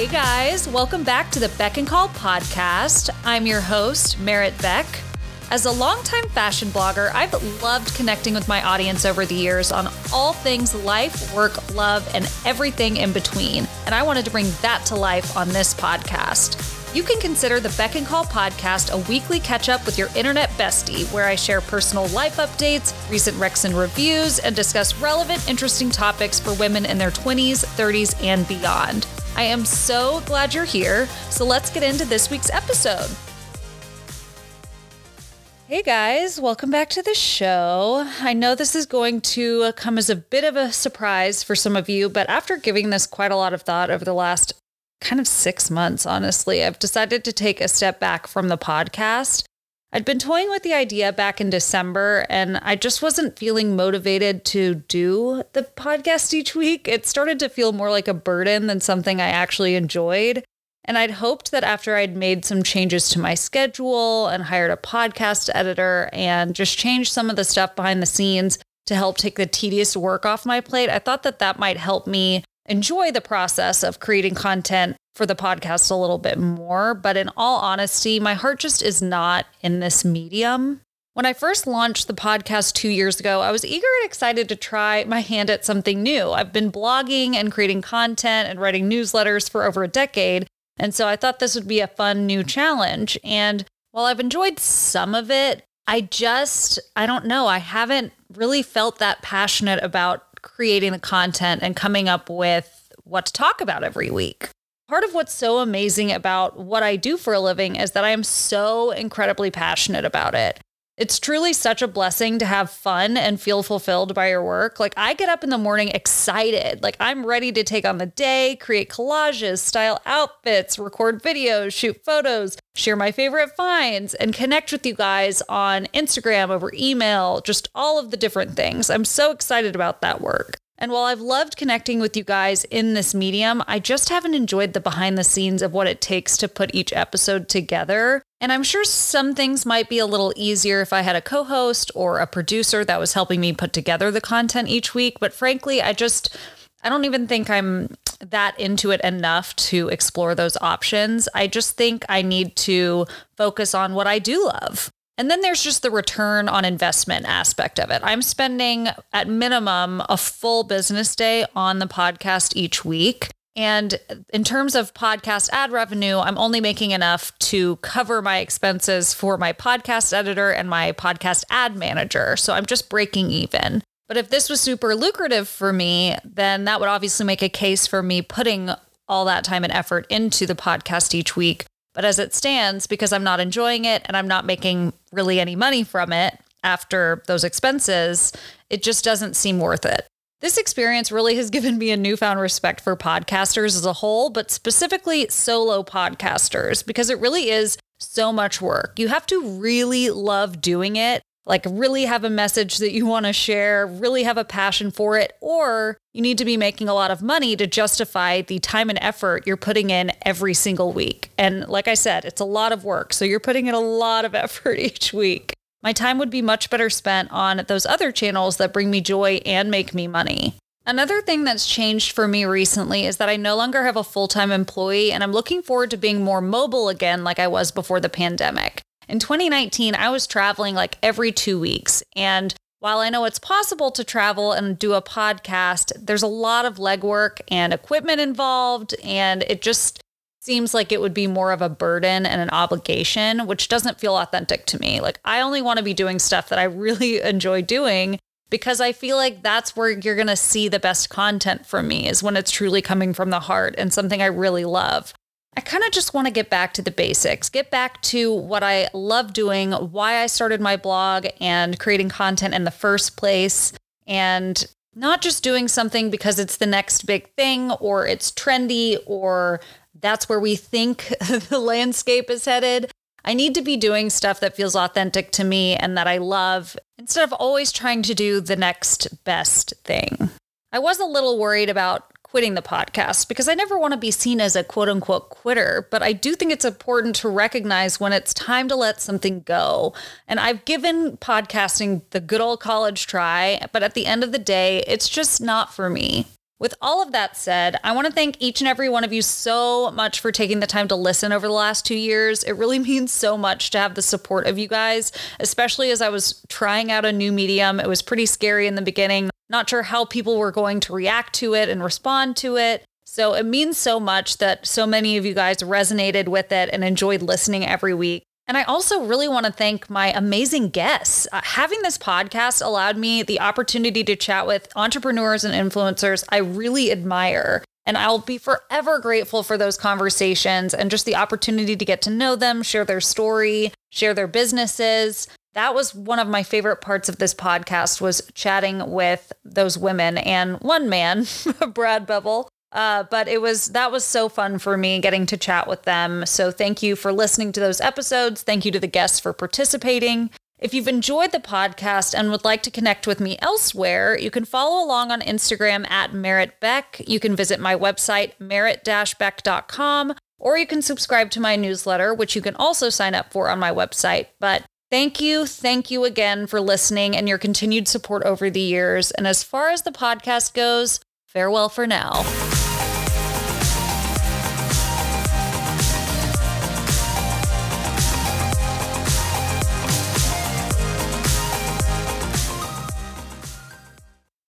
Hey guys, welcome back to the Beck and Call podcast. I'm your host, Merritt Beck. As a longtime fashion blogger, I've loved connecting with my audience over the years on all things life, work, love, and everything in between. And I wanted to bring that to life on this podcast. You can consider the Beck and Call podcast a weekly catch up with your internet bestie, where I share personal life updates, recent recs and reviews, and discuss relevant, interesting topics for women in their 20s, 30s, and beyond. I am so glad you're here, so let's get into this week's episode. Hey guys, welcome back to the show. I know this is going to come as a bit of a surprise for some of you, but after giving this quite a lot of thought over the last kind of six months, honestly. I've decided to take a step back from the podcast. I'd been toying with the idea back in December, and I just wasn't feeling motivated to do the podcast each week. It started to feel more like a burden than something I actually enjoyed. And I'd hoped that after I'd made some changes to my schedule and hired a podcast editor and just changed some of the stuff behind the scenes to help take the tedious work off my plate, I thought that that might help me enjoy the process of creating content for the podcast a little bit more. But in all honesty, my heart just is not in this medium. When I first launched the podcast two years ago, I was eager and excited to try my hand at something new. I've been blogging and creating content and writing newsletters for over a decade. And so I thought this would be a fun new challenge. And while I've enjoyed some of it, I just, I don't know, I haven't really felt that passionate about creating the content and coming up with what to talk about every week. Part of what's so amazing about what I do for a living is that I am so incredibly passionate about it. It's truly such a blessing to have fun and feel fulfilled by your work. Like, I get up in the morning excited. Like, I'm ready to take on the day, create collages, style outfits, record videos, shoot photos, share my favorite finds, and connect with you guys on Instagram, over email, just all of the different things. I'm so excited about that work. And while I've loved connecting with you guys in this medium, I just haven't enjoyed the behind the scenes of what it takes to put each episode together. And I'm sure some things might be a little easier if I had a co host or a producer that was helping me put together the content each week. But frankly, I just, I don't even think I'm that into it enough to explore those options. I just think I need to focus on what I do love. And then there's just the return on investment aspect of it. I'm spending at minimum a full business day on the podcast each week. And in terms of podcast ad revenue, I'm only making enough to cover my expenses for my podcast editor and my podcast ad manager. So I'm just breaking even. But if this was super lucrative for me, then that would obviously make a case for me putting all that time and effort into the podcast each week but as it stands, because I'm not enjoying it and I'm not making really any money from it after those expenses, it just doesn't seem worth it. This experience really has given me a newfound respect for podcasters as a whole, but specifically solo podcasters, because it really is so much work. You have to really love doing it like really have a message that you want to share, really have a passion for it, or you need to be making a lot of money to justify the time and effort you're putting in every single week. And like I said, it's a lot of work. So you're putting in a lot of effort each week. My time would be much better spent on those other channels that bring me joy and make me money. Another thing that's changed for me recently is that I no longer have a full time employee and I'm looking forward to being more mobile again, like I was before the pandemic. In 2019, I was traveling like every two weeks. And while I know it's possible to travel and do a podcast, there's a lot of legwork and equipment involved. And it just seems like it would be more of a burden and an obligation, which doesn't feel authentic to me. Like, I only want to be doing stuff that I really enjoy doing because I feel like that's where you're going to see the best content from me is when it's truly coming from the heart and something I really love. I kind of just want to get back to the basics, get back to what I love doing, why I started my blog and creating content in the first place, and not just doing something because it's the next big thing or it's trendy or that's where we think the landscape is headed. I need to be doing stuff that feels authentic to me and that I love instead of always trying to do the next best thing. I was a little worried about quitting the podcast because I never want to be seen as a quote unquote quitter, but I do think it's important to recognize when it's time to let something go. And I've given podcasting the good old college try, but at the end of the day, it's just not for me. With all of that said, I want to thank each and every one of you so much for taking the time to listen over the last two years. It really means so much to have the support of you guys, especially as I was trying out a new medium. It was pretty scary in the beginning, not sure how people were going to react to it and respond to it. So it means so much that so many of you guys resonated with it and enjoyed listening every week. And I also really want to thank my amazing guests. Uh, having this podcast allowed me the opportunity to chat with entrepreneurs and influencers I really admire. And I'll be forever grateful for those conversations and just the opportunity to get to know them, share their story, share their businesses. That was one of my favorite parts of this podcast was chatting with those women and one man, Brad Bevel, uh, but it was that was so fun for me getting to chat with them. So thank you for listening to those episodes. Thank you to the guests for participating. If you've enjoyed the podcast and would like to connect with me elsewhere, you can follow along on Instagram at Merritt Beck. You can visit my website, merritt-beck.com, or you can subscribe to my newsletter, which you can also sign up for on my website. But thank you, thank you again for listening and your continued support over the years. And as far as the podcast goes, farewell for now.